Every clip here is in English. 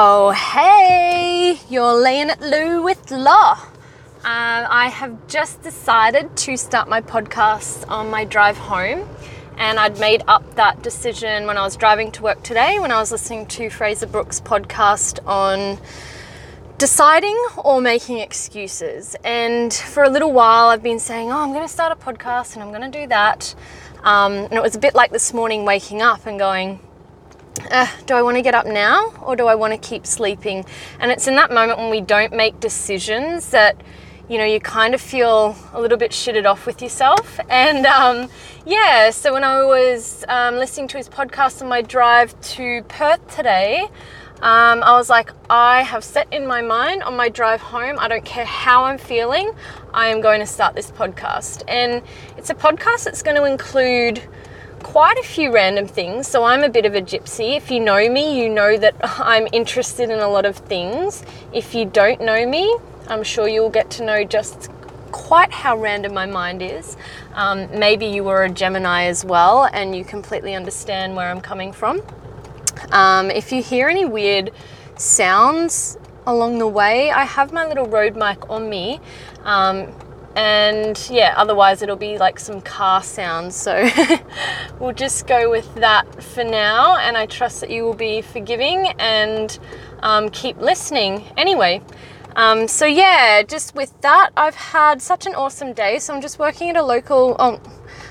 Oh, hey, you're laying it low with Lo. Uh, I have just decided to start my podcast on my drive home, and I'd made up that decision when I was driving to work today when I was listening to Fraser Brooks' podcast on deciding or making excuses. And for a little while, I've been saying, Oh, I'm going to start a podcast and I'm going to do that. Um, and it was a bit like this morning waking up and going, uh, do I want to get up now or do I want to keep sleeping? And it's in that moment when we don't make decisions that, you know, you kind of feel a little bit shitted off with yourself. And um, yeah, so when I was um, listening to his podcast on my drive to Perth today, um, I was like, I have set in my mind on my drive home, I don't care how I'm feeling, I am going to start this podcast. And it's a podcast that's going to include quite a few random things. So I'm a bit of a gypsy. If you know me, you know that I'm interested in a lot of things. If you don't know me, I'm sure you'll get to know just quite how random my mind is. Um, maybe you were a Gemini as well and you completely understand where I'm coming from. Um, if you hear any weird sounds along the way, I have my little road mic on me. Um, and yeah, otherwise it'll be like some car sounds. So we'll just go with that for now. And I trust that you will be forgiving and um, keep listening. Anyway, um, so yeah, just with that, I've had such an awesome day. So I'm just working at a local. Oh,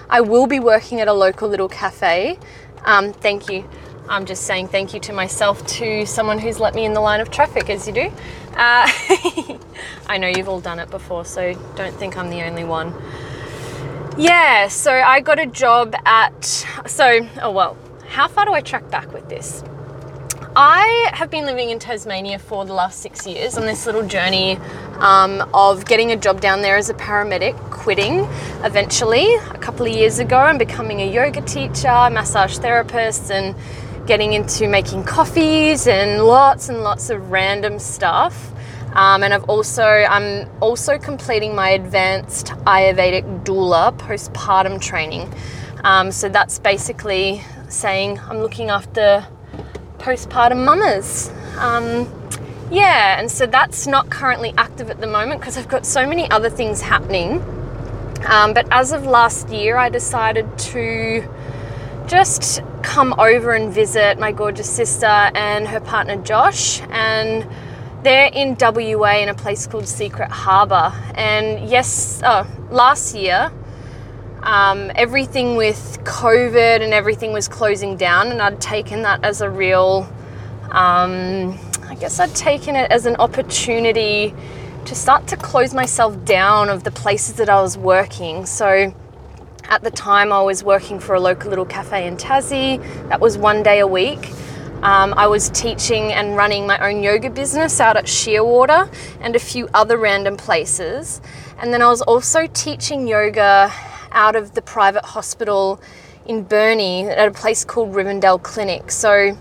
I will be working at a local little cafe. Um, thank you. I'm just saying thank you to myself, to someone who's let me in the line of traffic, as you do. Uh, I know you've all done it before, so don't think I'm the only one. Yeah, so I got a job at. So, oh well, how far do I track back with this? I have been living in Tasmania for the last six years on this little journey um, of getting a job down there as a paramedic, quitting eventually a couple of years ago and becoming a yoga teacher, massage therapist, and getting into making coffees and lots and lots of random stuff. Um, and I've also I'm also completing my advanced Ayurvedic doula postpartum training. Um, so that's basically saying I'm looking after postpartum mamas. Um, yeah, and so that's not currently active at the moment because I've got so many other things happening. Um, but as of last year, I decided to just come over and visit my gorgeous sister and her partner Josh. And they're in WA in a place called Secret Harbour. And yes, oh, last year, um, everything with COVID and everything was closing down, and I'd taken that as a real, um, I guess I'd taken it as an opportunity to start to close myself down of the places that I was working. So at the time, I was working for a local little cafe in Tassie. That was one day a week. Um, I was teaching and running my own yoga business out at Shearwater and a few other random places. And then I was also teaching yoga out of the private hospital in Burnie at a place called Rivendell Clinic. So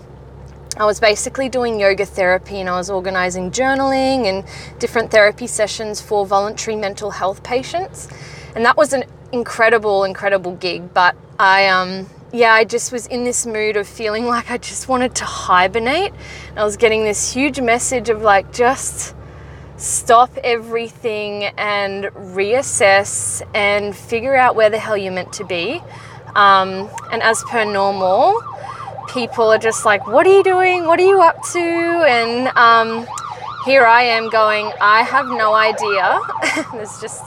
I was basically doing yoga therapy and I was organizing journaling and different therapy sessions for voluntary mental health patients. And that was an incredible, incredible gig. But I, um, yeah, I just was in this mood of feeling like I just wanted to hibernate. I was getting this huge message of like, just stop everything and reassess and figure out where the hell you're meant to be. Um, and as per normal, people are just like, What are you doing? What are you up to? And um, here I am going, I have no idea. There's just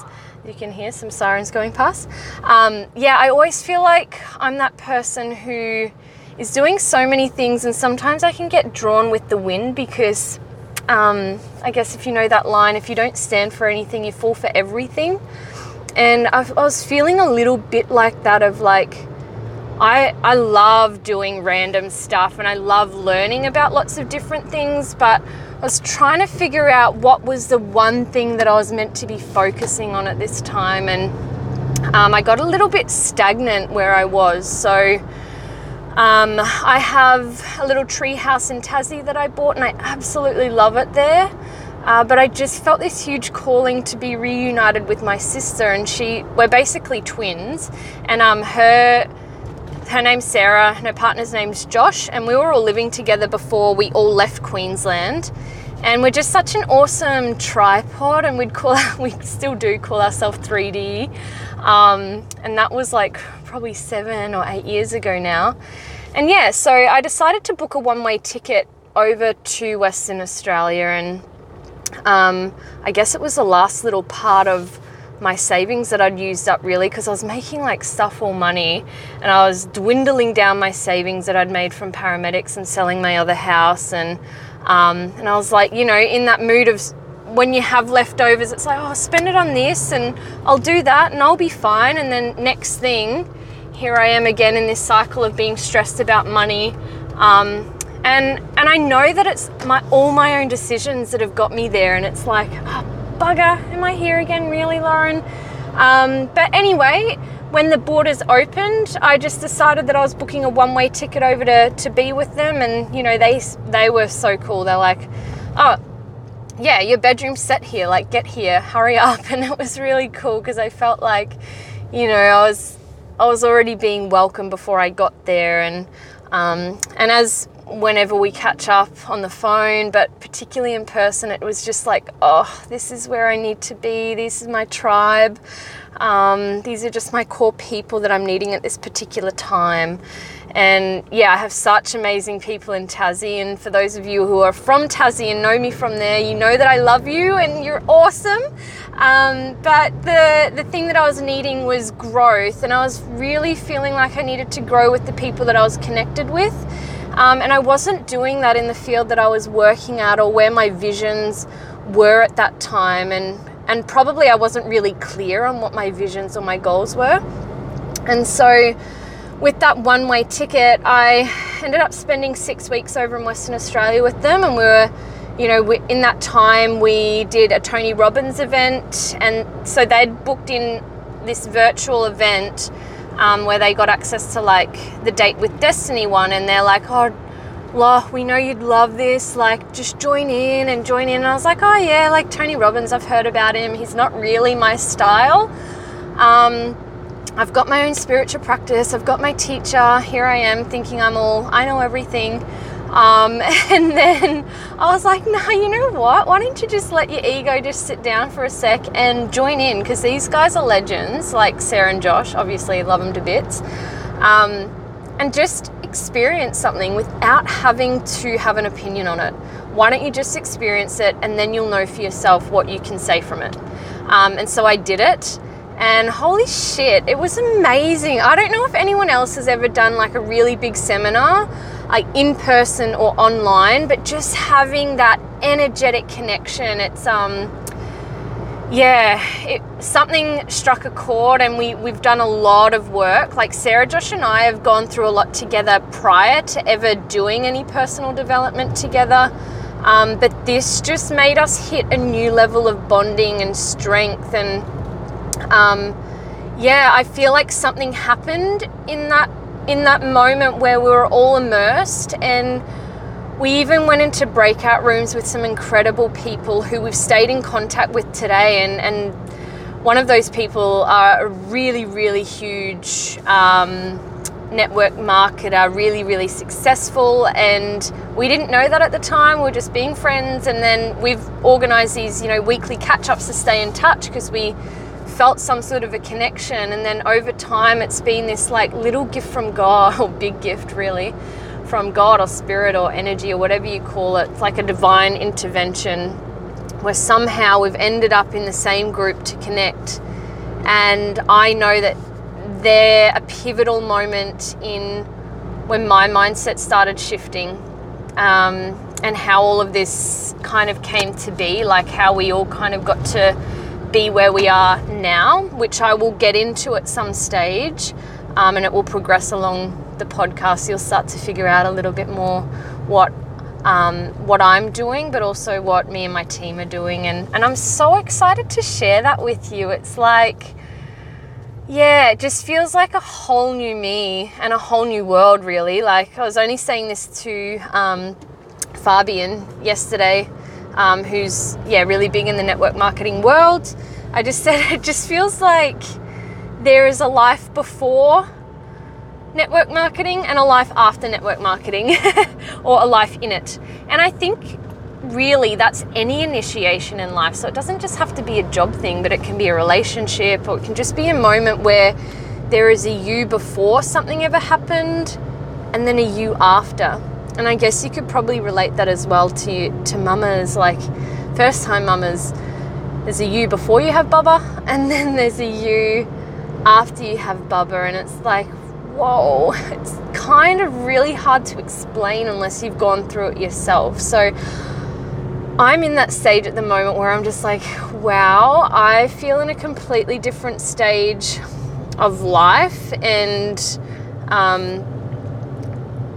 you can hear some sirens going past. Um, yeah, I always feel like I'm that person who is doing so many things, and sometimes I can get drawn with the wind because um, I guess if you know that line, if you don't stand for anything, you fall for everything. And I, I was feeling a little bit like that of like, I, I love doing random stuff and I love learning about lots of different things, but I was trying to figure out what was the one thing that I was meant to be focusing on at this time, and um, I got a little bit stagnant where I was. So um, I have a little tree house in Tassie that I bought, and I absolutely love it there. Uh, but I just felt this huge calling to be reunited with my sister, and she we're basically twins, and um, her her name's Sarah, and her partner's name's Josh, and we were all living together before we all left Queensland. And we're just such an awesome tripod, and we'd call we still do call ourselves 3D. Um, and that was like probably seven or eight years ago now. And yeah, so I decided to book a one way ticket over to Western Australia, and um, I guess it was the last little part of my savings that I'd used up really because I was making like stuff all money and I was dwindling down my savings that I'd made from paramedics and selling my other house and um, and I was like you know in that mood of when you have leftovers it's like oh I'll spend it on this and I'll do that and I'll be fine and then next thing here I am again in this cycle of being stressed about money um, and and I know that it's my all my own decisions that have got me there and it's like oh, bugger. Am I here again really Lauren? Um, but anyway when the borders opened I just decided that I was booking a one-way ticket over to, to be with them. And you know they they were so cool. They're like oh yeah your bedroom's set here. Like get here. Hurry up. And it was really cool because I felt like you know I was I was already being welcomed before I got there. And um, and as whenever we catch up on the phone, but particularly in person, it was just like, oh, this is where I need to be. This is my tribe. Um, these are just my core people that I'm needing at this particular time. And yeah, I have such amazing people in Tassie. And for those of you who are from Tassie and know me from there, you know that I love you and you're awesome. Um, but the, the thing that I was needing was growth. And I was really feeling like I needed to grow with the people that I was connected with. Um, and I wasn't doing that in the field that I was working at or where my visions were at that time. And, and probably I wasn't really clear on what my visions or my goals were. And so, with that one way ticket, I ended up spending six weeks over in Western Australia with them. And we were, you know, in that time, we did a Tony Robbins event. And so they'd booked in this virtual event um, where they got access to like the Date with Destiny one, and they're like, oh, Lo, we know you'd love this. Like, just join in and join in. And I was like, oh yeah, like Tony Robbins, I've heard about him. He's not really my style. Um, I've got my own spiritual practice. I've got my teacher. Here I am thinking I'm all, I know everything. Um, and then I was like, no, you know what? Why don't you just let your ego just sit down for a sec and join in? Because these guys are legends, like Sarah and Josh. Obviously, love them to bits. Um, and just experience something without having to have an opinion on it. Why don't you just experience it and then you'll know for yourself what you can say from it? Um, and so I did it. And holy shit, it was amazing. I don't know if anyone else has ever done like a really big seminar like in person or online, but just having that energetic connection. It's um yeah, it, something struck a chord, and we we've done a lot of work. Like Sarah, Josh, and I have gone through a lot together prior to ever doing any personal development together. Um, but this just made us hit a new level of bonding and strength, and um, yeah, I feel like something happened in that in that moment where we were all immersed and we even went into breakout rooms with some incredible people who we've stayed in contact with today. And, and one of those people are a really really huge um, network marketer really really successful. And we didn't know that at the time. We were just being friends. And then we've organized these you know weekly catch-ups to stay in touch because we felt some sort of a connection and then over time it's been this like little gift from God or big gift really from God or spirit or energy or whatever you call it. It's like a divine intervention where somehow we've ended up in the same group to connect. And I know that they're a pivotal moment in when my mindset started shifting um, and how all of this kind of came to be, like how we all kind of got to be where we are now, which I will get into at some stage, um, and it will progress along the podcast. You'll start to figure out a little bit more what um, what I'm doing, but also what me and my team are doing, and and I'm so excited to share that with you. It's like. Yeah, it just feels like a whole new me and a whole new world, really. Like, I was only saying this to um, Fabian yesterday um, who's yeah really big in the network marketing world. I just said it just feels like there is a life before network marketing and a life after network marketing or a life in it. And I think really that's any initiation in life. So it doesn't just have to be a job thing, but it can be a relationship or it can just be a moment where there is a you before something ever happened and then a you after. And I guess you could probably relate that as well to to mamas like first time mamas. There's a you before you have Bubba and then there's a you after you have Bubba and it's like whoa, it's kind of really hard to explain unless you've gone through it yourself. So I'm in that stage at the moment where I'm just like, wow, I feel in a completely different stage of life and, um,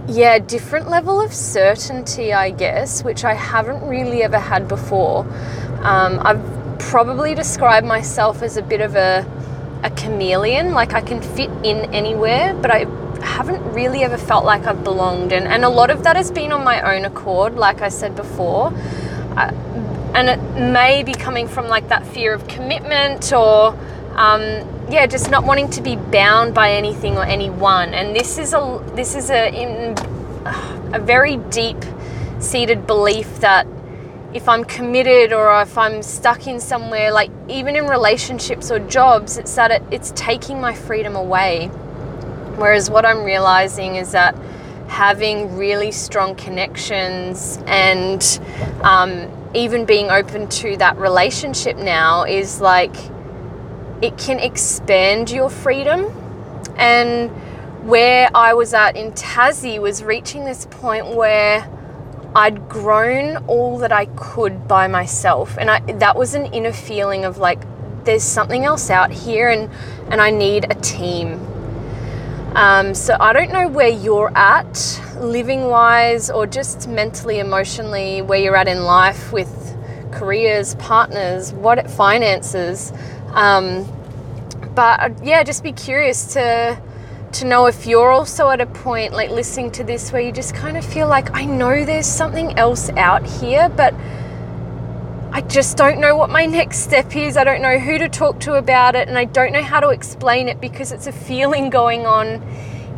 yeah, different level of certainty, I guess, which I haven't really ever had before. Um, I've probably described myself as a bit of a, a chameleon, like I can fit in anywhere, but I haven't really ever felt like I've belonged. And, and a lot of that has been on my own accord, like I said before and it may be coming from like that fear of commitment or um, yeah just not wanting to be bound by anything or anyone. And this is a this is a in, a very deep seated belief that if I'm committed or if I'm stuck in somewhere like even in relationships or jobs it's that it, it's taking my freedom away. Whereas what I'm realizing is that having really strong connections and um, even being open to that relationship now is like it can expand your freedom. And where I was at in Tassie was reaching this point where I'd grown all that I could by myself. And I, that was an inner feeling of like, there's something else out here and, and I need a team. Um, so I don't know where you're at living wise or just mentally, emotionally, where you're at in life with careers, partners, what finances. Um, but uh, yeah, just be curious to to know if you're also at a point like listening to this where you just kind of feel like I know there's something else out here, but I just don't know what my next step is. I don't know who to talk to about it, and I don't know how to explain it because it's a feeling going on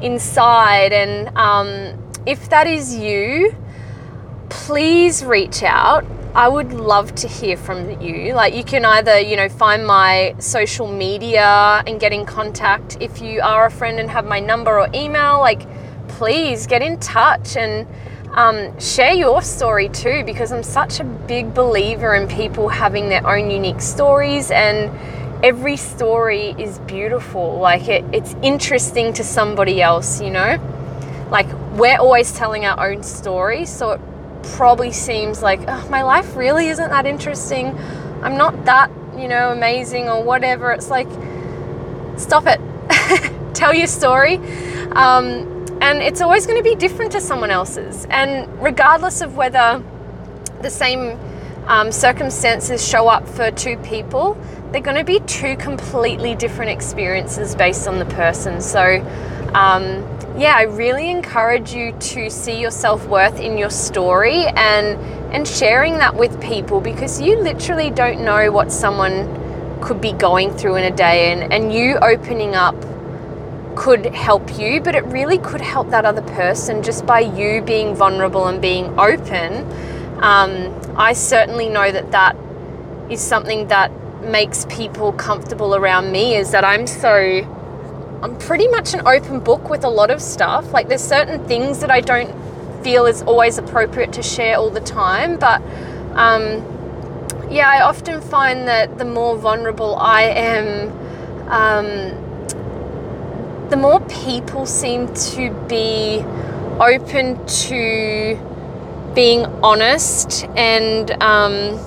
inside. And um, if that is you, please reach out. I would love to hear from you. Like, you can either, you know, find my social media and get in contact if you are a friend and have my number or email. Like, please get in touch and um, share your story too, because I'm such a big believer in people having their own unique stories, and every story is beautiful. Like it, it's interesting to somebody else, you know. Like we're always telling our own story, so it probably seems like oh, my life really isn't that interesting. I'm not that, you know, amazing or whatever. It's like, stop it. Tell your story. Um, and it's always going to be different to someone else's. And regardless of whether the same um, circumstances show up for two people, they're going to be two completely different experiences based on the person. So, um, yeah, I really encourage you to see your self worth in your story and and sharing that with people because you literally don't know what someone could be going through in a day, and and you opening up could help you, but it really could help that other person just by you being vulnerable and being open. Um, I certainly know that that is something that makes people comfortable around me is that I'm so I'm pretty much an open book with a lot of stuff. Like there's certain things that I don't feel is always appropriate to share all the time, but um, yeah, I often find that the more vulnerable I am, um, the more people seem to be open to being honest and um,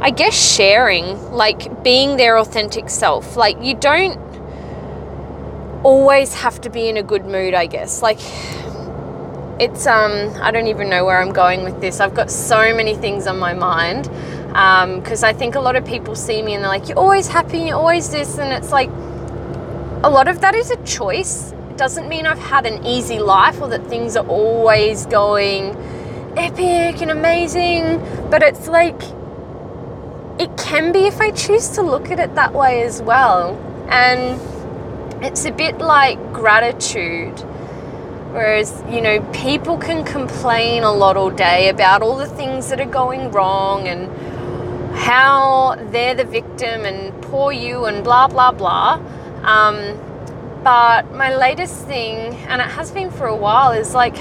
I guess sharing, like being their authentic self. Like you don't always have to be in a good mood, I guess. Like it's um I don't even know where I'm going with this. I've got so many things on my mind because um, I think a lot of people see me and they're like, "You're always happy, you're always this," and it's like a lot of that is a choice. It doesn't mean I've had an easy life or that things are always going epic and amazing, but it's like it can be if I choose to look at it that way as well. And it's a bit like gratitude. Whereas, you know, people can complain a lot all day about all the things that are going wrong and how they're the victim and poor you and blah, blah, blah. Um, but my latest thing, and it has been for a while, is like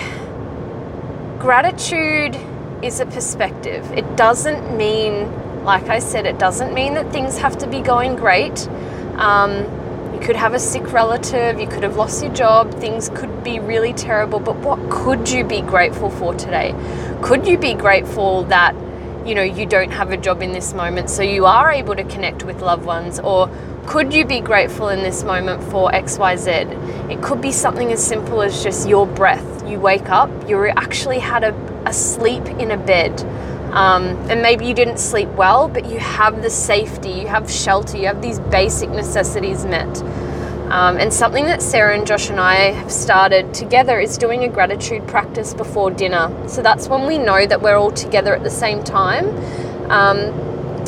gratitude is a perspective. It doesn't mean, like I said, it doesn't mean that things have to be going great. Um, you could have a sick relative, you could have lost your job, things could be really terrible, but what could you be grateful for today? Could you be grateful that you know you don't have a job in this moment so you are able to connect with loved ones or could you be grateful in this moment for XYZ? It could be something as simple as just your breath. You wake up, you actually had a, a sleep in a bed. Um, and maybe you didn't sleep well, but you have the safety, you have shelter, you have these basic necessities met. Um, and something that Sarah and Josh and I have started together is doing a gratitude practice before dinner. So that's when we know that we're all together at the same time. Um,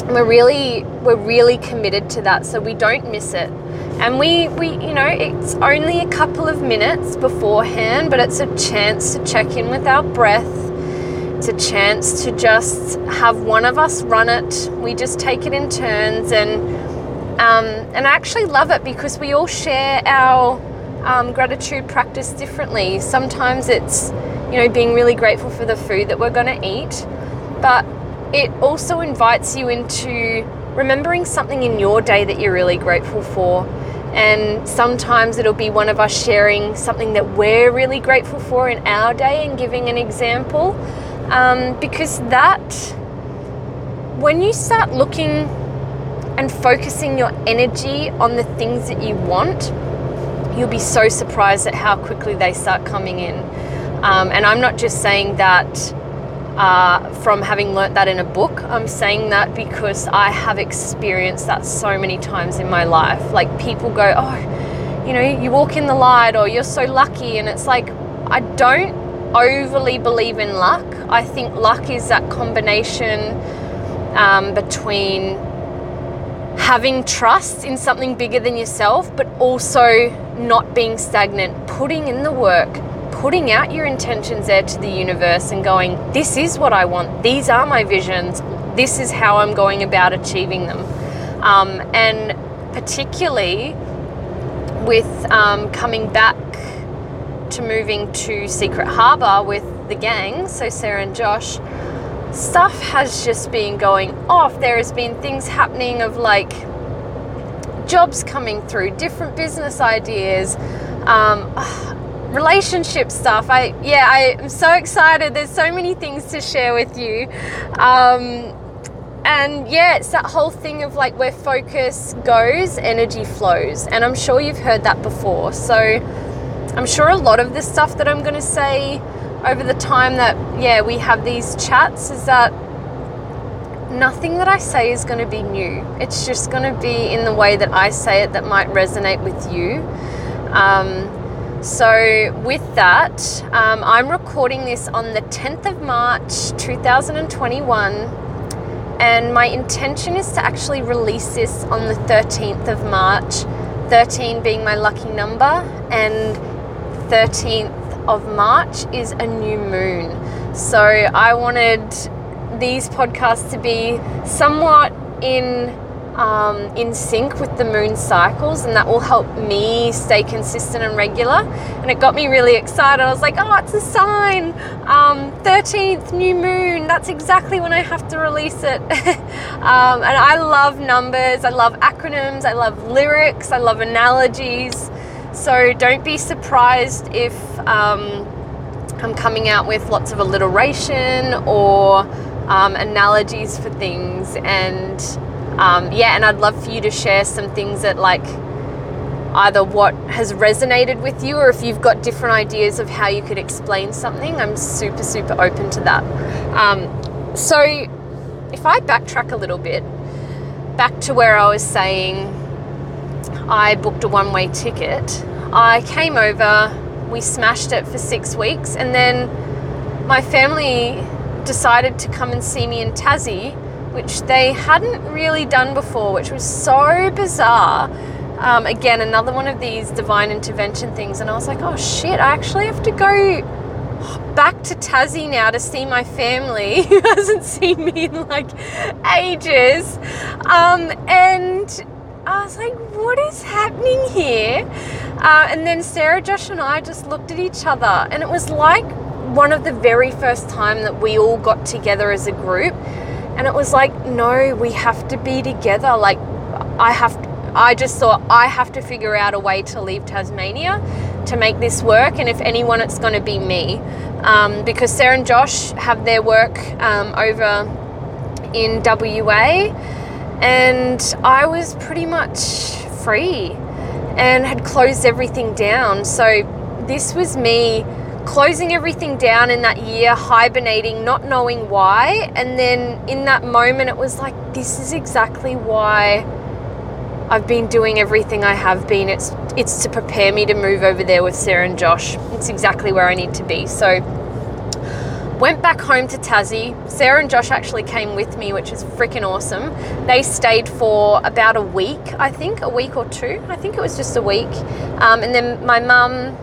we're really we're really committed to that, so we don't miss it. And we we you know it's only a couple of minutes beforehand, but it's a chance to check in with our breath it's a chance to just have one of us run it. We just take it in turns, and um, and I actually love it because we all share our um, gratitude practice differently. Sometimes it's you know being really grateful for the food that we're going to eat, but it also invites you into remembering something in your day that you're really grateful for. And sometimes it'll be one of us sharing something that we're really grateful for in our day and giving an example um, because that, when you start looking and focusing your energy on the things that you want, you'll be so surprised at how quickly they start coming in. Um, and I'm not just saying that uh, from having learnt that in a book. I'm saying that because I have experienced that so many times in my life. Like people go, oh, you know, you walk in the light or you're so lucky. And it's like, I don't overly believe in luck. I think luck is that combination um, between having trust in something bigger than yourself, but also not being stagnant, putting in the work, putting out your intentions there to the universe and going, This is what I want, these are my visions, this is how I'm going about achieving them. Um, and particularly with um, coming back to moving to Secret Harbour with the gang, so Sarah and Josh, stuff has just been going off. There has been things happening of like jobs coming through, different business ideas, um, relationship stuff. I yeah, I am so excited. There's so many things to share with you. Um, and yeah, it's that whole thing of like where focus goes, energy flows. And I'm sure you've heard that before. So I'm sure a lot of the stuff that I'm going to say over the time that, yeah, we have these chats is that nothing that I say is going to be new. It's just going to be in the way that I say it that might resonate with you. Um, so, with that, um, I'm recording this on the 10th of March 2021, and my intention is to actually release this on the 13th of March, 13 being my lucky number, and 13th of March is a new moon. So I wanted these podcasts to be somewhat in um, in sync with the moon cycles, and that will help me stay consistent and regular. And it got me really excited. I was like, oh, it's a sign. Um, 13th new moon. That's exactly when I have to release it. um, and I love numbers. I love acronyms. I love lyrics. I love analogies. So don't be surprised if um, I'm coming out with lots of alliteration or um, analogies for things. And um, yeah, and I'd love for you to share some things that like either what has resonated with you or if you've got different ideas of how you could explain something. I'm super, super open to that. Um, so if I backtrack a little bit, back to where I was saying I booked a one way ticket. I came over, we smashed it for six weeks, and then my family decided to come and see me in Tassie, which they hadn't really done before, which was so bizarre. Um, again, another one of these divine intervention things, and I was like, oh shit, I actually have to go back to Tassie now to see my family who hasn't seen me in like ages. Um, and I was like, what is happening here? Uh, and then Sarah, Josh, and I just looked at each other, and it was like one of the very first time that we all got together as a group. And it was like, no, we have to be together. Like, I have, I just thought I have to figure out a way to leave Tasmania to make this work. And if anyone, it's going to be me. Um, because Sarah and Josh have their work um, over in WA and I was pretty much free and had closed everything down. So this was me closing everything down in that year, hibernating, not knowing why. And then in that moment, it was like, this is exactly why I've been doing everything I have been. It's it's to prepare me to move over there with Sarah and Josh. It's exactly where I need to be. So Went back home to Tassie. Sarah and Josh actually came with me, which is freaking awesome. They stayed for about a week, I think, a week or two. I think it was just a week. Um, and then my mum,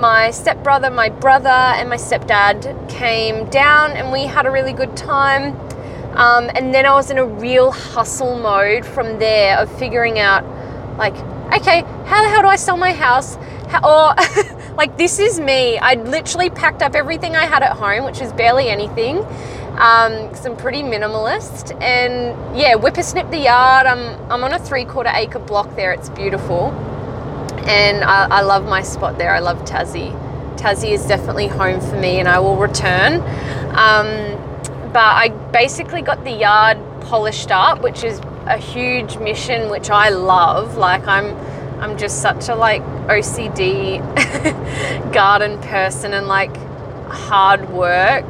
my stepbrother, my brother, and my stepdad came down, and we had a really good time. Um, and then I was in a real hustle mode from there of figuring out, like, okay, how the hell do I sell my house? How, or Like, this is me. I literally packed up everything I had at home, which is barely anything. Um, some pretty minimalist. And yeah, whippersnip the yard. I'm, I'm on a three quarter acre block there. It's beautiful. And I, I love my spot there. I love Tassie. Tassie is definitely home for me and I will return. Um, but I basically got the yard polished up, which is a huge mission, which I love. Like, I'm I'm just such a like OCD garden person and like hard work.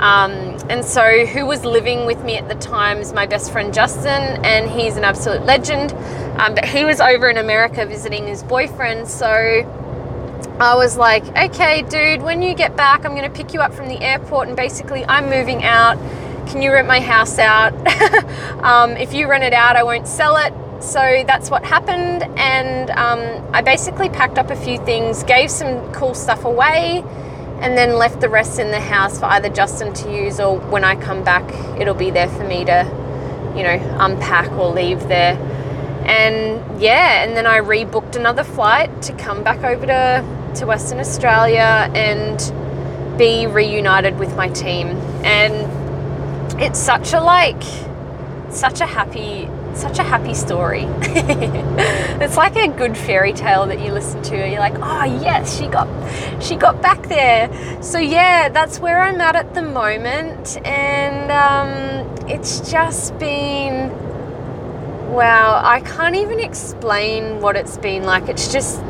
Um, and so, who was living with me at the time is my best friend Justin, and he's an absolute legend. Um, but he was over in America visiting his boyfriend. So, I was like, okay, dude, when you get back, I'm going to pick you up from the airport, and basically, I'm moving out. Can you rent my house out? um, if you rent it out, I won't sell it. So that's what happened, and um, I basically packed up a few things, gave some cool stuff away, and then left the rest in the house for either Justin to use or when I come back, it'll be there for me to, you know, unpack or leave there. And yeah, and then I rebooked another flight to come back over to, to Western Australia and be reunited with my team. And it's such a like, such a happy such a happy story. it's like a good fairy tale that you listen to. You're like, oh yes, she got she got back there. So yeah, that's where I'm at at the moment, and um, it's just been wow. I can't even explain what it's been like. It's just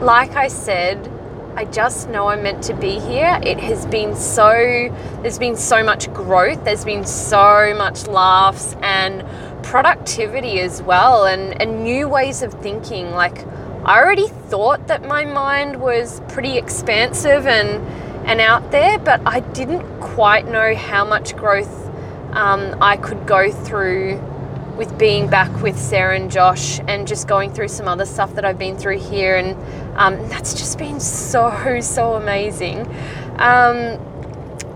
like I said. I just know I'm meant to be here. It has been so, there's been so much growth, there's been so much laughs and productivity as well and, and new ways of thinking. Like, I already thought that my mind was pretty expansive and, and out there, but I didn't quite know how much growth um, I could go through with being back with Sarah and Josh and just going through some other stuff that I've been through here. And um, that's just been so, so amazing. Um,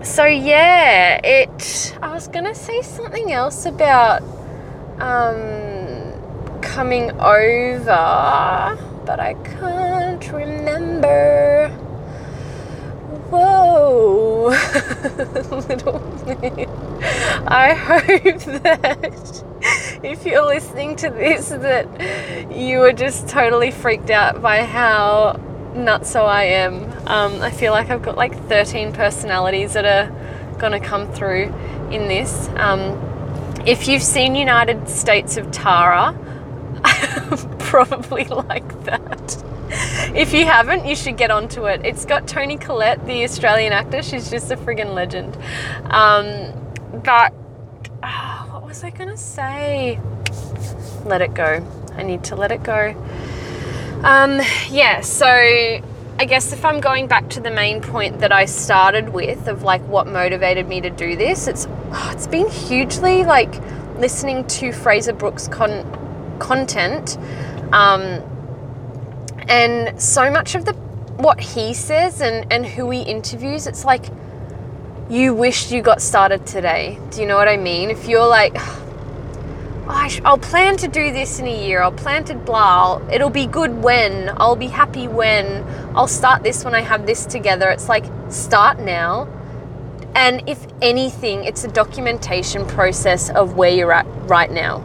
so, yeah, it, I was going to say something else about um, coming over, but I can't remember. Whoa, little bit. I hope that if you're listening to this, that you were just totally freaked out by how nutso I am. Um, I feel like I've got like 13 personalities that are gonna come through in this. Um, if you've seen United States of Tara, probably like that. If you haven't, you should get onto it. It's got Toni Collette, the Australian actor. She's just a friggin' legend. Um, but oh, what was I gonna say? Let it go. I need to let it go. Um, yeah, so I guess if I'm going back to the main point that I started with of like what motivated me to do this, it's oh, it's been hugely like listening to Fraser Brooks con- content Um, and so much of the what he says and, and who he interviews, it's like you wished you got started today. Do you know what I mean? If you're like, I'll plan to do this in a year, I'll plan to blah, it'll be good when, I'll be happy when, I'll start this when I have this together. It's like, start now. And if anything, it's a documentation process of where you're at right now.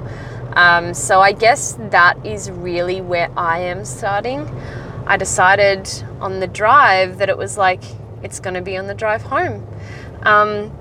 Um, so I guess that is really where I am starting. I decided on the drive that it was like, it's going to be on the drive home. Um,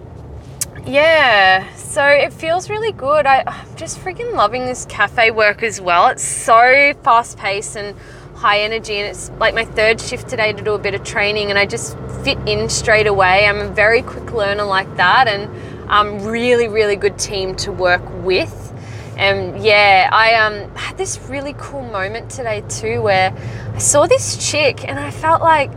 yeah, so it feels really good. I, I'm just freaking loving this cafe work as well. It's so fast paced and high energy, and it's like my third shift today to do a bit of training, and I just fit in straight away. I'm a very quick learner like that, and um, really, really good team to work with. And yeah, I um, had this really cool moment today too where I saw this chick and I felt like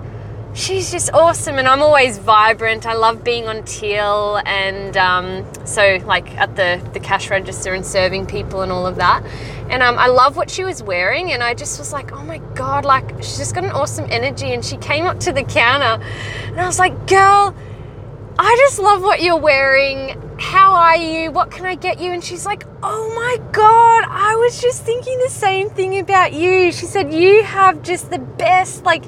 she's just awesome and I'm always vibrant. I love being on teal and um, so like at the, the cash register and serving people and all of that. And um, I love what she was wearing and I just was like, oh my God, like she's just got an awesome energy. And she came up to the counter and I was like, girl, I just love what you're wearing. How are you? What can I get you? And she's like, Oh my God, I was just thinking the same thing about you. She said, You have just the best, like,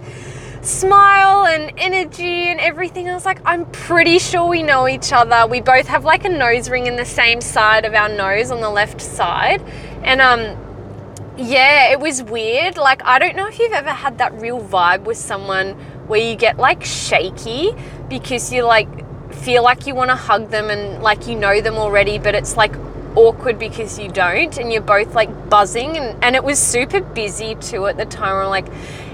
smile and energy and everything. I was like, I'm pretty sure we know each other. We both have like a nose ring in the same side of our nose on the left side. And, um, yeah, it was weird. Like, I don't know if you've ever had that real vibe with someone where you get like shaky because you like feel like you want to hug them and like you know them already, but it's like awkward because you don't and you're both like buzzing and, and it was super busy too at the time. We're like,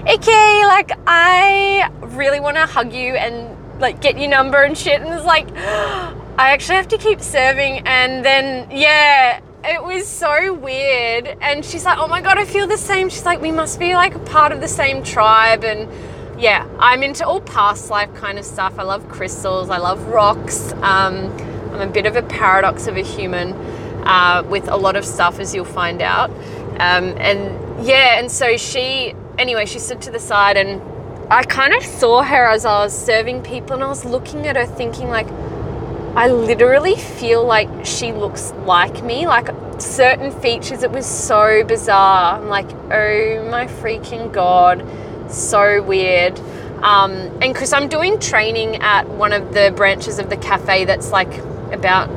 okay, like I really want to hug you and like get your number and shit. And it's like, I actually have to keep serving. And then, yeah, it was so weird. And she's like, oh my God, I feel the same. She's like, we must be like a part of the same tribe. And yeah, I'm into all past life kind of stuff. I love crystals, I love rocks. Um, I'm a bit of a paradox of a human uh, with a lot of stuff, as you'll find out. Um, and yeah, and so she, anyway, she stood to the side and I kind of saw her as I was serving people and I was looking at her thinking, like, I literally feel like she looks like me, like certain features. It was so bizarre. I'm like, oh my freaking God so weird. Um, and because I'm doing training at one of the branches of the cafe that's like about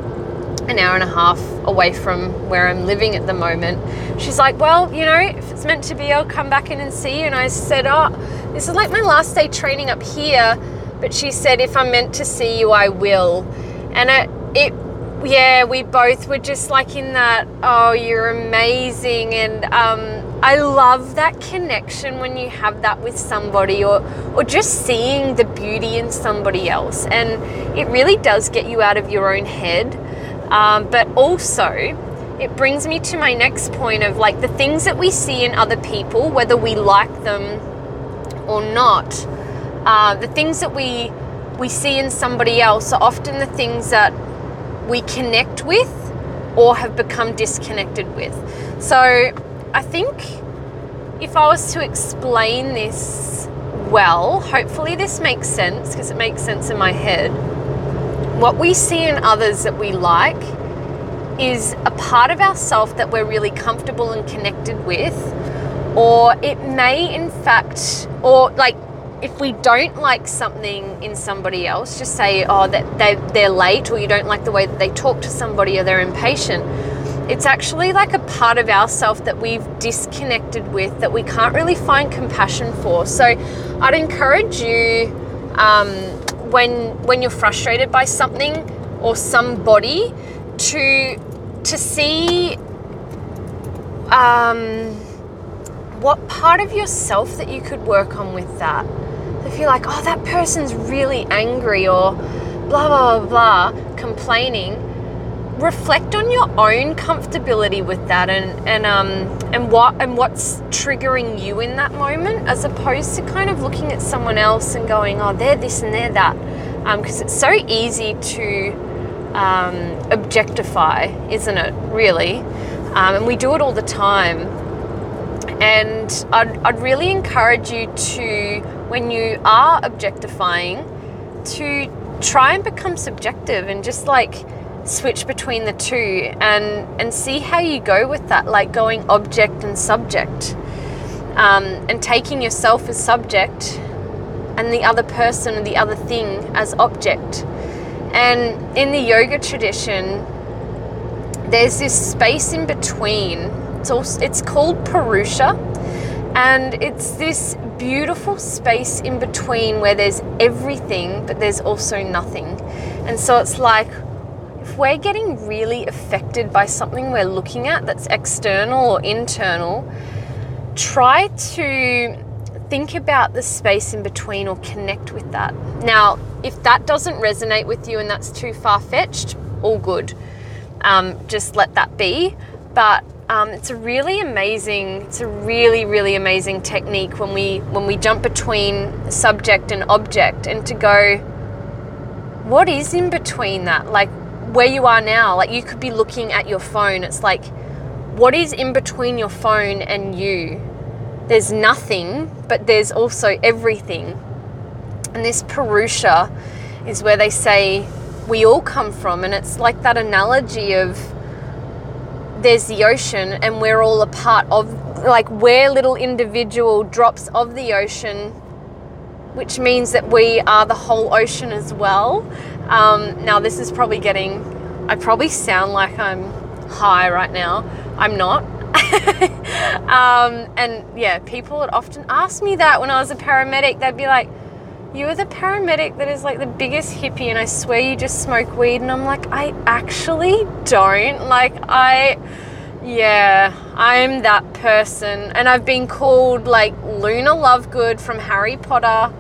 an hour and a half away from where I'm living at the moment. She's like, Well, you know, if it's meant to be, I'll come back in and see you. And I said, Oh, this is like my last day training up here. But she said, If I'm meant to see you, I will. And it, it yeah, we both were just like in that, Oh, you're amazing. And, um, I love that connection when you have that with somebody or or just seeing the beauty in somebody else and it really does get you out of your own head um, but also it brings me to my next point of like the things that we see in other people whether we like them or not uh, the things that we we see in somebody else are often the things that we connect with or have become disconnected with so I think if I was to explain this well, hopefully this makes sense because it makes sense in my head. What we see in others that we like is a part of ourself that we're really comfortable and connected with, or it may, in fact, or like if we don't like something in somebody else, just say, oh, that they, they're late, or you don't like the way that they talk to somebody, or they're impatient it's actually like a part of ourself that we've disconnected with that we can't really find compassion for. So I'd encourage you um, when when you're frustrated by something or somebody to to see um, what part of yourself that you could work on with that. If you're like, oh, that person's really angry or blah blah blah, blah complaining reflect on your own comfortability with that and and um and what and what's triggering you in that moment as opposed to kind of looking at someone else and going oh they're this and they're that. Because um, it's so easy to um, objectify isn't it really? Um, and we do it all the time. And I'd, I'd really encourage you to, when you are objectifying, to try and become subjective and just like switch between the two and and see how you go with that like going object and subject. Um, and taking yourself as subject and the other person or the other thing as object. And in the yoga tradition there's this space in between. It's also, it's called purusha. And it's this beautiful space in between where there's everything but there's also nothing. And so it's like if we're getting really affected by something we're looking at that's external or internal, try to think about the space in between or connect with that. Now, if that doesn't resonate with you and that's too far fetched, all good. Um, just let that be. But um, it's a really amazing, it's a really, really amazing technique when we when we jump between subject and object and to go, what is in between that? Like where you are now, like you could be looking at your phone. It's like, what is in between your phone and you? There's nothing, but there's also everything. And this Purusha is where they say we all come from. And it's like that analogy of there's the ocean and we're all a part of, like, we're little individual drops of the ocean, which means that we are the whole ocean as well. Um, now, this is probably getting, I probably sound like I'm high right now. I'm not. um, and yeah, people would often ask me that when I was a paramedic. They'd be like, You are the paramedic that is like the biggest hippie, and I swear you just smoke weed. And I'm like, I actually don't. Like, I, yeah, I'm that person. And I've been called like Luna Lovegood from Harry Potter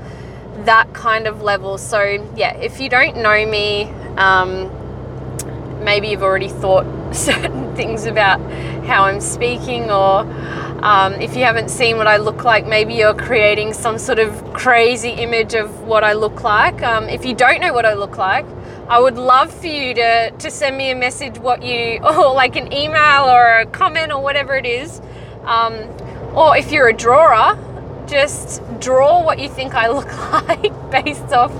that kind of level. So, yeah, if you don't know me, um, maybe you've already thought certain things about how I'm speaking, or um, if you haven't seen what I look like, maybe you're creating some sort of crazy image of what I look like. Um, if you don't know what I look like, I would love for you to, to send me a message, what you, or like an email or a comment or whatever it is. Um, or if you're a drawer, just draw what you think I look like based off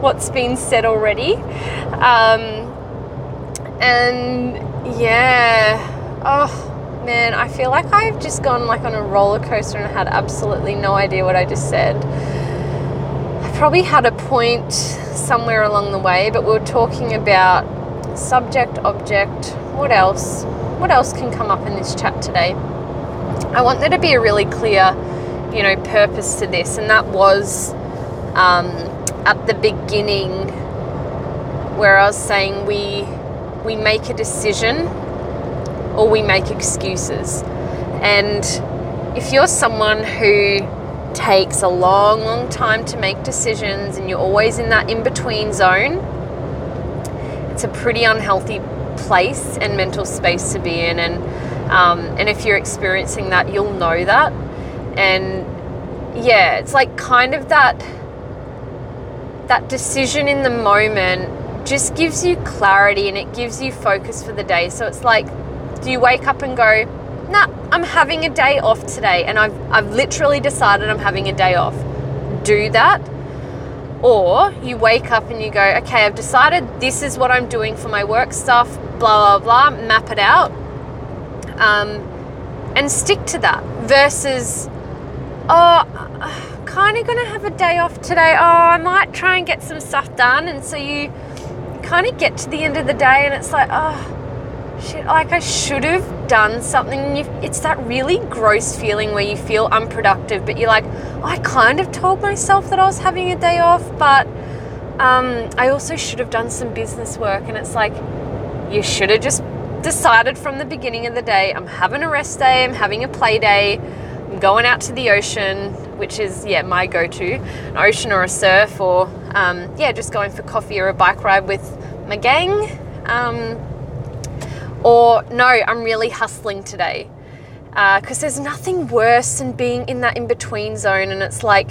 what's been said already. Um, and yeah, oh man, I feel like I've just gone like on a roller coaster and had absolutely no idea what I just said. Probably had a point somewhere along the way, but we were talking about subject, object, what else? What else can come up in this chat today? I want there to be a really clear you know purpose to this, and that was um, at the beginning where I was saying we we make a decision or we make excuses, and if you're someone who takes a long, long time to make decisions and you're always in that in between zone, it's a pretty unhealthy place and mental space to be in. And um, and if you're experiencing that, you'll know that and yeah it's like kind of that that decision in the moment just gives you clarity and it gives you focus for the day so it's like do you wake up and go nah i'm having a day off today and i've, I've literally decided i'm having a day off do that or you wake up and you go okay i've decided this is what i'm doing for my work stuff blah blah blah map it out um, and stick to that versus oh, kind of gonna have a day off today. Oh, I might try and get some stuff done. And so you kind of get to the end of the day and it's like, oh, shit, like I should have done something. it's that really gross feeling where you feel unproductive, but you're like, oh, I kind of told myself that I was having a day off, but um, I also should have done some business work. And it's like, you should have just decided from the beginning of the day, I'm having a rest day, I'm having a play day I'm going out to the ocean, which is, yeah, my go to an ocean or a surf, or um, yeah, just going for coffee or a bike ride with my gang. Um, or no, I'm really hustling today. Because uh, there's nothing worse than being in that in between zone, and it's like,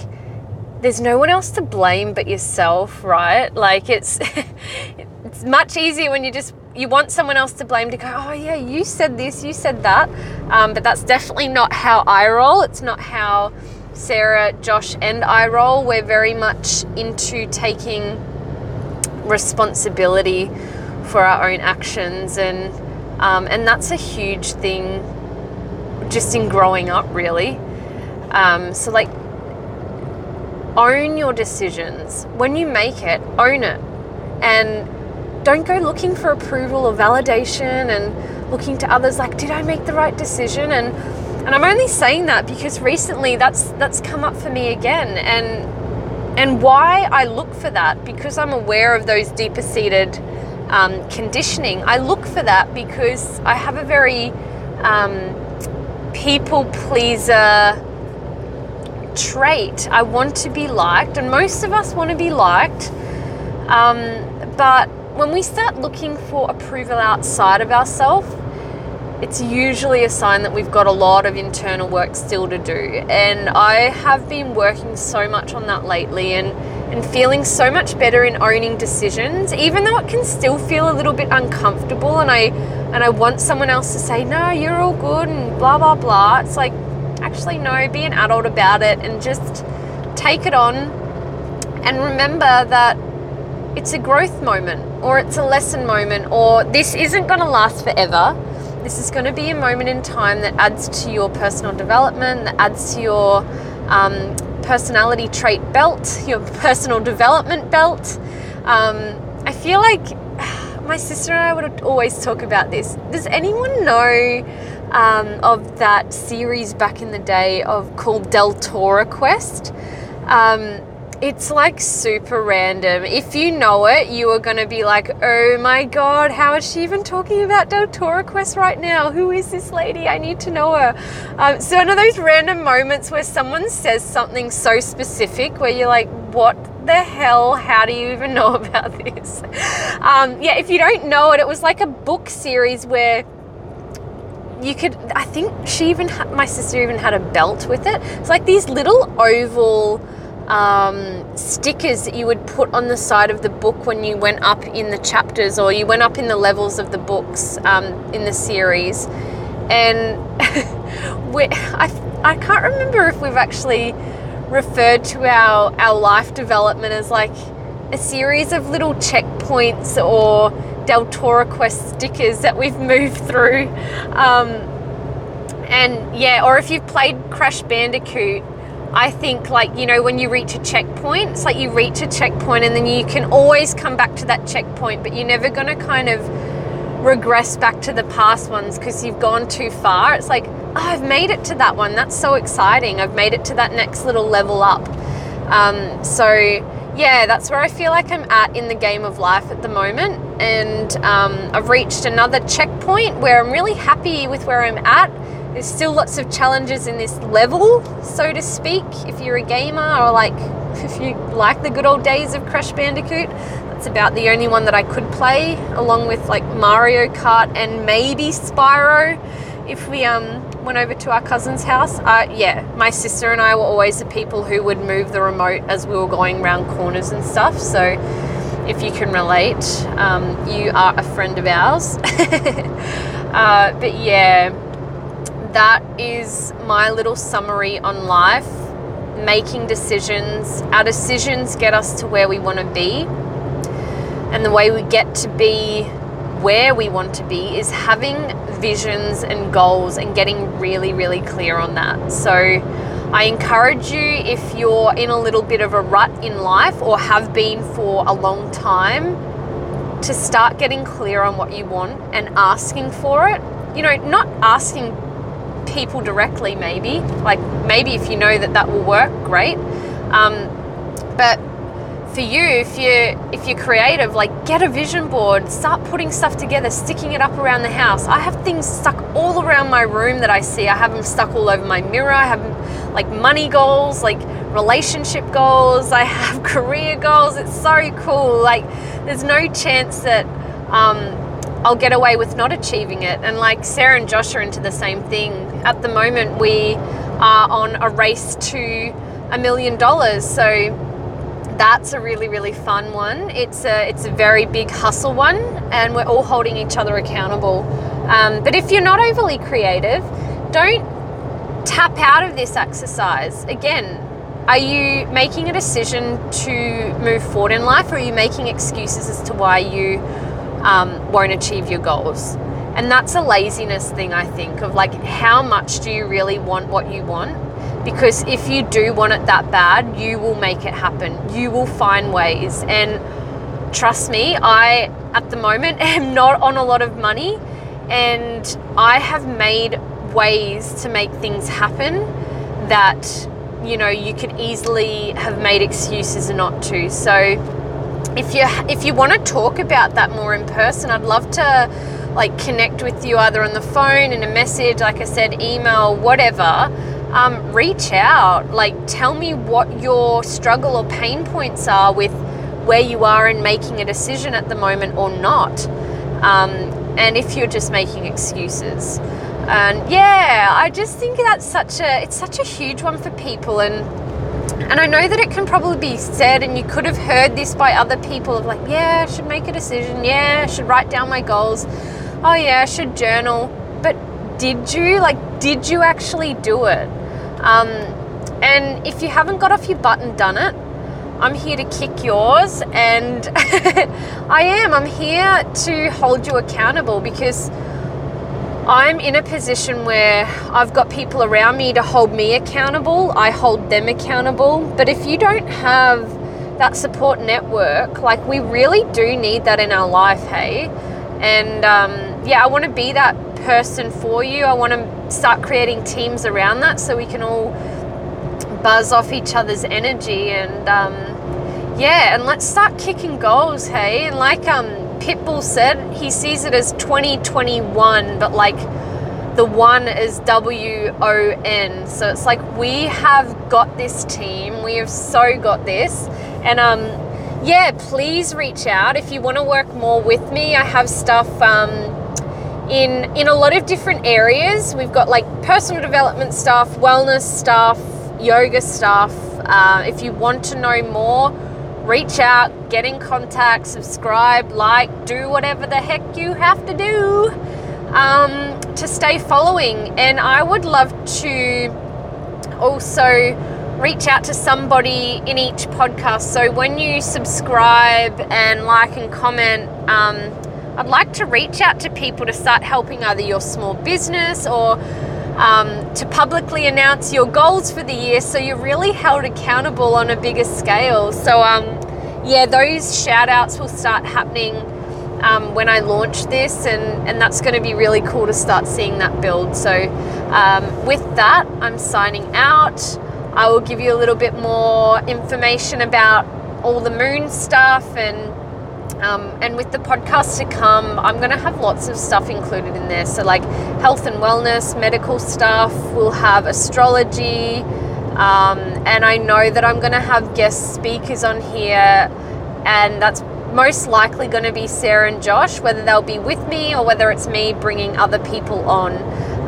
there's no one else to blame but yourself, right? Like it's it's much easier when you just you want someone else to blame to go oh yeah you said this you said that um, but that's definitely not how i roll it's not how sarah josh and i roll we're very much into taking responsibility for our own actions and um, and that's a huge thing just in growing up really. Um, so like own your decisions. When you make it own it. And don't go looking for approval or validation and looking to others like did i make the right decision? And and i'm only saying that because recently that's that's come up for me again. And and why i look for that because i'm aware of those deeper seated um, conditioning. I look for that because i have a very um, people pleaser trait. I want to be liked and most of us want to be liked. Um, but when we start looking for approval outside of ourselves, it's usually a sign that we've got a lot of internal work still to do. And I have been working so much on that lately and, and feeling so much better in owning decisions, even though it can still feel a little bit uncomfortable and I and I want someone else to say, no, you're all good and blah blah blah. It's like actually no, be an adult about it and just take it on and remember that it's a growth moment or it's a lesson moment or this isn't going to last forever. This is going to be a moment in time that adds to your personal development, that adds to your um, personality trait belt, your personal development belt. Um, I feel like my sister and I would always talk about this. Does anyone know um, of that series back in the day of called Deltora Quest? Um, it's like super random. If you know it, you are going to be like, oh my god, how is she even talking about Deltora Quest right now? Who is this lady? I need to know her. Um, so, one of those random moments where someone says something so specific where you're like, what the hell? How do you even know about this? Um, yeah, if you don't know it, it was like a book series where you could i think she even my sister even had a belt with it it's like these little oval um, stickers that you would put on the side of the book when you went up in the chapters or you went up in the levels of the books um, in the series. And I, I can't remember if we've actually referred to our, our life development as like a series of little checkpoints or Deltora Quest stickers that we've moved through. Um, and yeah, or if you've played Crash Bandicoot, I think like you know when you reach a checkpoint, it's like you reach a checkpoint and then you can always come back to that checkpoint, but you're never going to kind of regress back to the past ones because you've gone too far. It's like, oh, I've made it to that one. That's so exciting. I've made it to that next little level up. Um, so yeah, that's where I feel like I'm at in the game of life at the moment. And um, I've reached another checkpoint where I'm really happy with where I'm at there's still lots of challenges in this level, so to speak. If you're a gamer or like if you like the good old days of Crash Bandicoot, that's about the only one that I could play, along with like Mario Kart and maybe Spyro. If we um went over to our cousin's house, uh, yeah, my sister and I were always the people who would move the remote as we were going around corners and stuff. So if you can relate, um, you are a friend of ours. uh, but yeah that is my little summary on life. Making decisions. Our decisions get us to where we want to be. And the way we get to be where we want to be is having visions and goals and getting really, really clear on that. So, I encourage you if you're in a little bit of a rut in life or have been for a long time to start getting clear on what you want and asking for it. You know, not asking people directly, maybe. Like maybe if you know that that will work, great. Um, but for you, if you if you're creative, like get a vision board, start putting stuff together, sticking it up around the house. I have things stuck all around my room that I see. I have them stuck all over my mirror. I have like money goals, like relationship goals. I have career goals. It's so cool. Like there's no chance that um, I'll get away with not achieving it. And like Sarah and Josh are into the same thing. At the moment, we are on a race to a million dollars. So that's a really really fun one. It's a it's a very big hustle one, and we're all holding each other accountable. Um, but if you're not overly creative, don't tap out of this exercise. Again, are you making a decision to move forward in life, or are you making excuses as to why you um, won't achieve your goals? And that's a laziness thing, I think, of like, how much do you really want what you want? Because if you do want it that bad, you will make it happen. You will find ways. And trust me, I, at the moment, am not on a lot of money. And I have made ways to make things happen that, you know, you could easily have made excuses not to. So, if you if you want to talk about that more in person, I'd love to like connect with you either on the phone in a message, like I said, email, whatever. Um, reach out, like tell me what your struggle or pain points are with where you are in making a decision at the moment or not. Um, and if you're just making excuses. And yeah, I just think that's such a it's such a huge one for people and and I know that it can probably be said, and you could have heard this by other people of like, yeah, I should make a decision. Yeah, I should write down my goals oh yeah, I should journal. But did you? Like, did you actually do it? Um, and if you haven't got off your butt and done it, I'm here to kick yours, and I am. I'm here to hold you accountable because I'm in a position where I've got people around me to hold me accountable. I hold them accountable. But if you don't have that support network, like we really do need that in our life, hey? And um, yeah, I want to be that person for you. I want to start creating teams around that so we can all buzz off each other's energy and um, yeah, and let's start kicking goals, hey? And like um, Pitbull said, he sees it as 2021, but like the one is W O N. So it's like we have got this team. We have so got this. And um, yeah, please reach out if you want to work more with me. I have stuff. Um, in in a lot of different areas. We've got like personal development stuff, wellness stuff, yoga stuff. Uh, if you want to know more, reach out, get in contact, subscribe, like, do whatever the heck you have to do um, to stay following. And I would love to also reach out to somebody in each podcast. So when you subscribe and like and comment, um, I'd like to reach out to people to start helping either your small business or um, to publicly announce your goals for the year so you're really held accountable on a bigger scale. So, um, yeah, those shout outs will start happening um, when I launch this, and, and that's going to be really cool to start seeing that build. So, um, with that, I'm signing out. I will give you a little bit more information about all the moon stuff and um, and with the podcast to come, I'm going to have lots of stuff included in there. So, like health and wellness, medical stuff, we'll have astrology. Um, and I know that I'm going to have guest speakers on here, and that's most likely going to be Sarah and Josh, whether they'll be with me or whether it's me bringing other people on.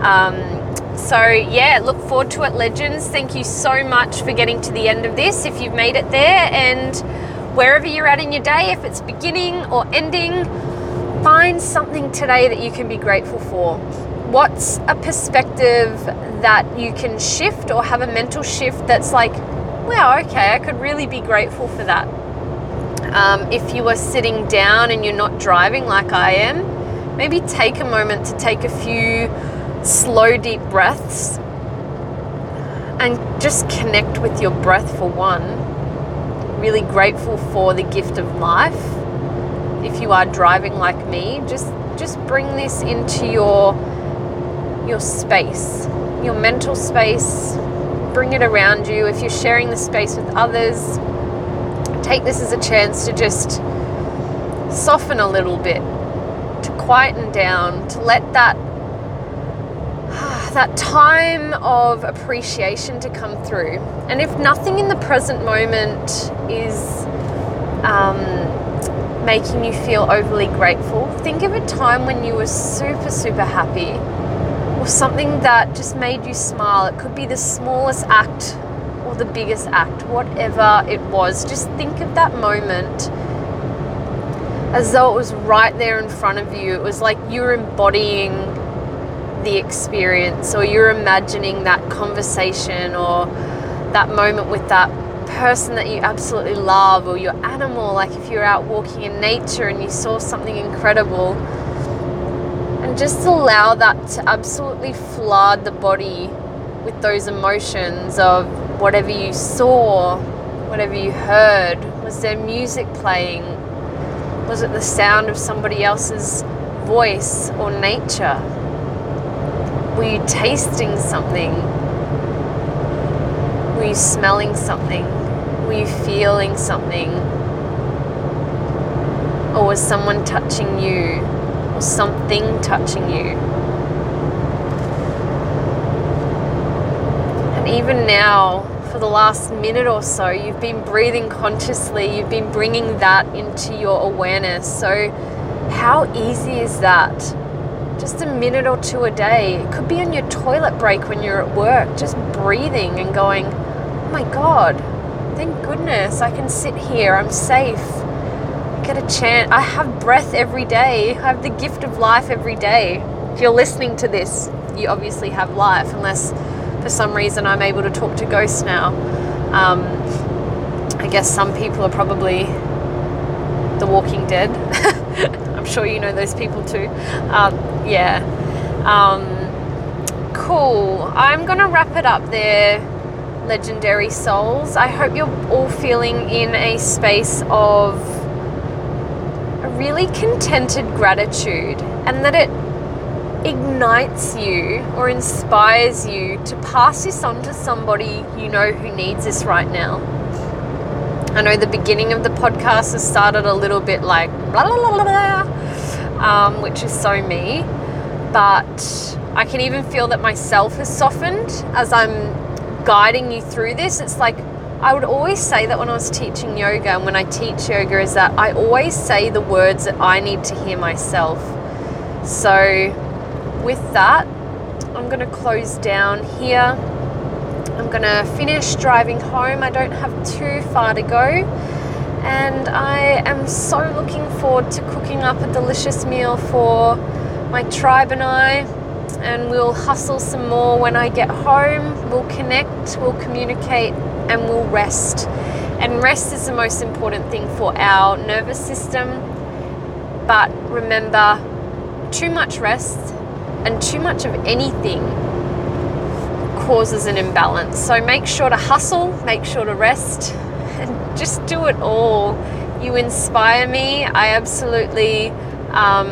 Um, so, yeah, look forward to it, legends. Thank you so much for getting to the end of this if you've made it there. And wherever you're at in your day, if it's beginning or ending, find something today that you can be grateful for. What's a perspective that you can shift or have a mental shift that's like, wow, okay, I could really be grateful for that. Um, if you are sitting down and you're not driving like I am, maybe take a moment to take a few slow, deep breaths and just connect with your breath for one really grateful for the gift of life. If you are driving like me, just just bring this into your your space, your mental space. Bring it around you. If you're sharing the space with others, take this as a chance to just soften a little bit, to quieten down, to let that that time of appreciation to come through. And if nothing in the present moment is um, making you feel overly grateful, think of a time when you were super, super happy or something that just made you smile. It could be the smallest act or the biggest act, whatever it was, just think of that moment as though it was right there in front of you. It was like you were embodying the experience, or you're imagining that conversation, or that moment with that person that you absolutely love, or your animal. Like if you're out walking in nature and you saw something incredible, and just allow that to absolutely flood the body with those emotions of whatever you saw, whatever you heard. Was there music playing? Was it the sound of somebody else's voice or nature? Were you tasting something? Were you smelling something? Were you feeling something? Or was someone touching you? Or something touching you? And even now, for the last minute or so, you've been breathing consciously, you've been bringing that into your awareness. So, how easy is that? Just a minute or two a day. It could be on your toilet break when you're at work, just breathing and going, oh my God, thank goodness I can sit here, I'm safe. I get a chance. I have breath every day, I have the gift of life every day. If you're listening to this, you obviously have life, unless for some reason I'm able to talk to ghosts now. Um, I guess some people are probably the walking dead. I'm sure you know those people too. Um, yeah. Um, cool. I'm going to wrap it up there, legendary souls. I hope you're all feeling in a space of a really contented gratitude and that it ignites you or inspires you to pass this on to somebody you know who needs this right now. I know the beginning of the podcast has started a little bit like blah, blah, blah, blah, um, which is so me, but I can even feel that myself has softened as I'm guiding you through this. It's like I would always say that when I was teaching yoga and when I teach yoga, is that I always say the words that I need to hear myself. So with that, I'm going to close down here. I'm to finish driving home. I don't have too far to go. And I am so looking forward to cooking up a delicious meal for my tribe and I. And we'll hustle some more when I get home. We'll connect, we'll communicate, and we'll rest. And rest is the most important thing for our nervous system. But remember, too much rest and too much of anything causes an imbalance. So make sure to hustle, make sure to rest, and just do it all. You inspire me. I absolutely, um,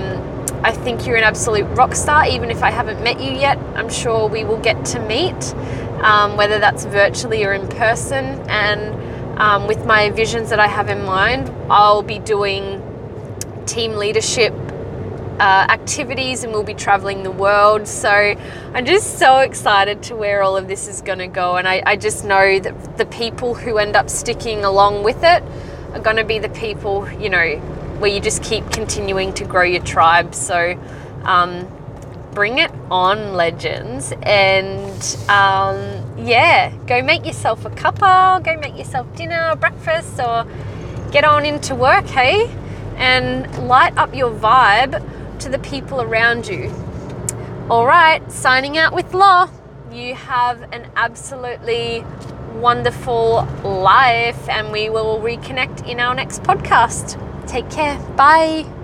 I think you're an absolute rock star, even if I haven't met you yet. I'm sure we will get to meet, um, whether that's virtually or in person. And um, with my visions that I have in mind, I'll be doing team leadership uh, activities and we'll be traveling the world. So I'm just so excited to where all of this is going to go. And I, I just know that the people who end up sticking along with it are going to be the people, you know, where you just keep continuing to grow your tribe. So um, bring it on, legends. And um, yeah, go make yourself a cuppa, go make yourself dinner, breakfast, or get on into work, hey? And light up your vibe to the people around you. All right, signing out with Lo. You have an absolutely wonderful life, and we will reconnect in our next podcast. Take care. Bye.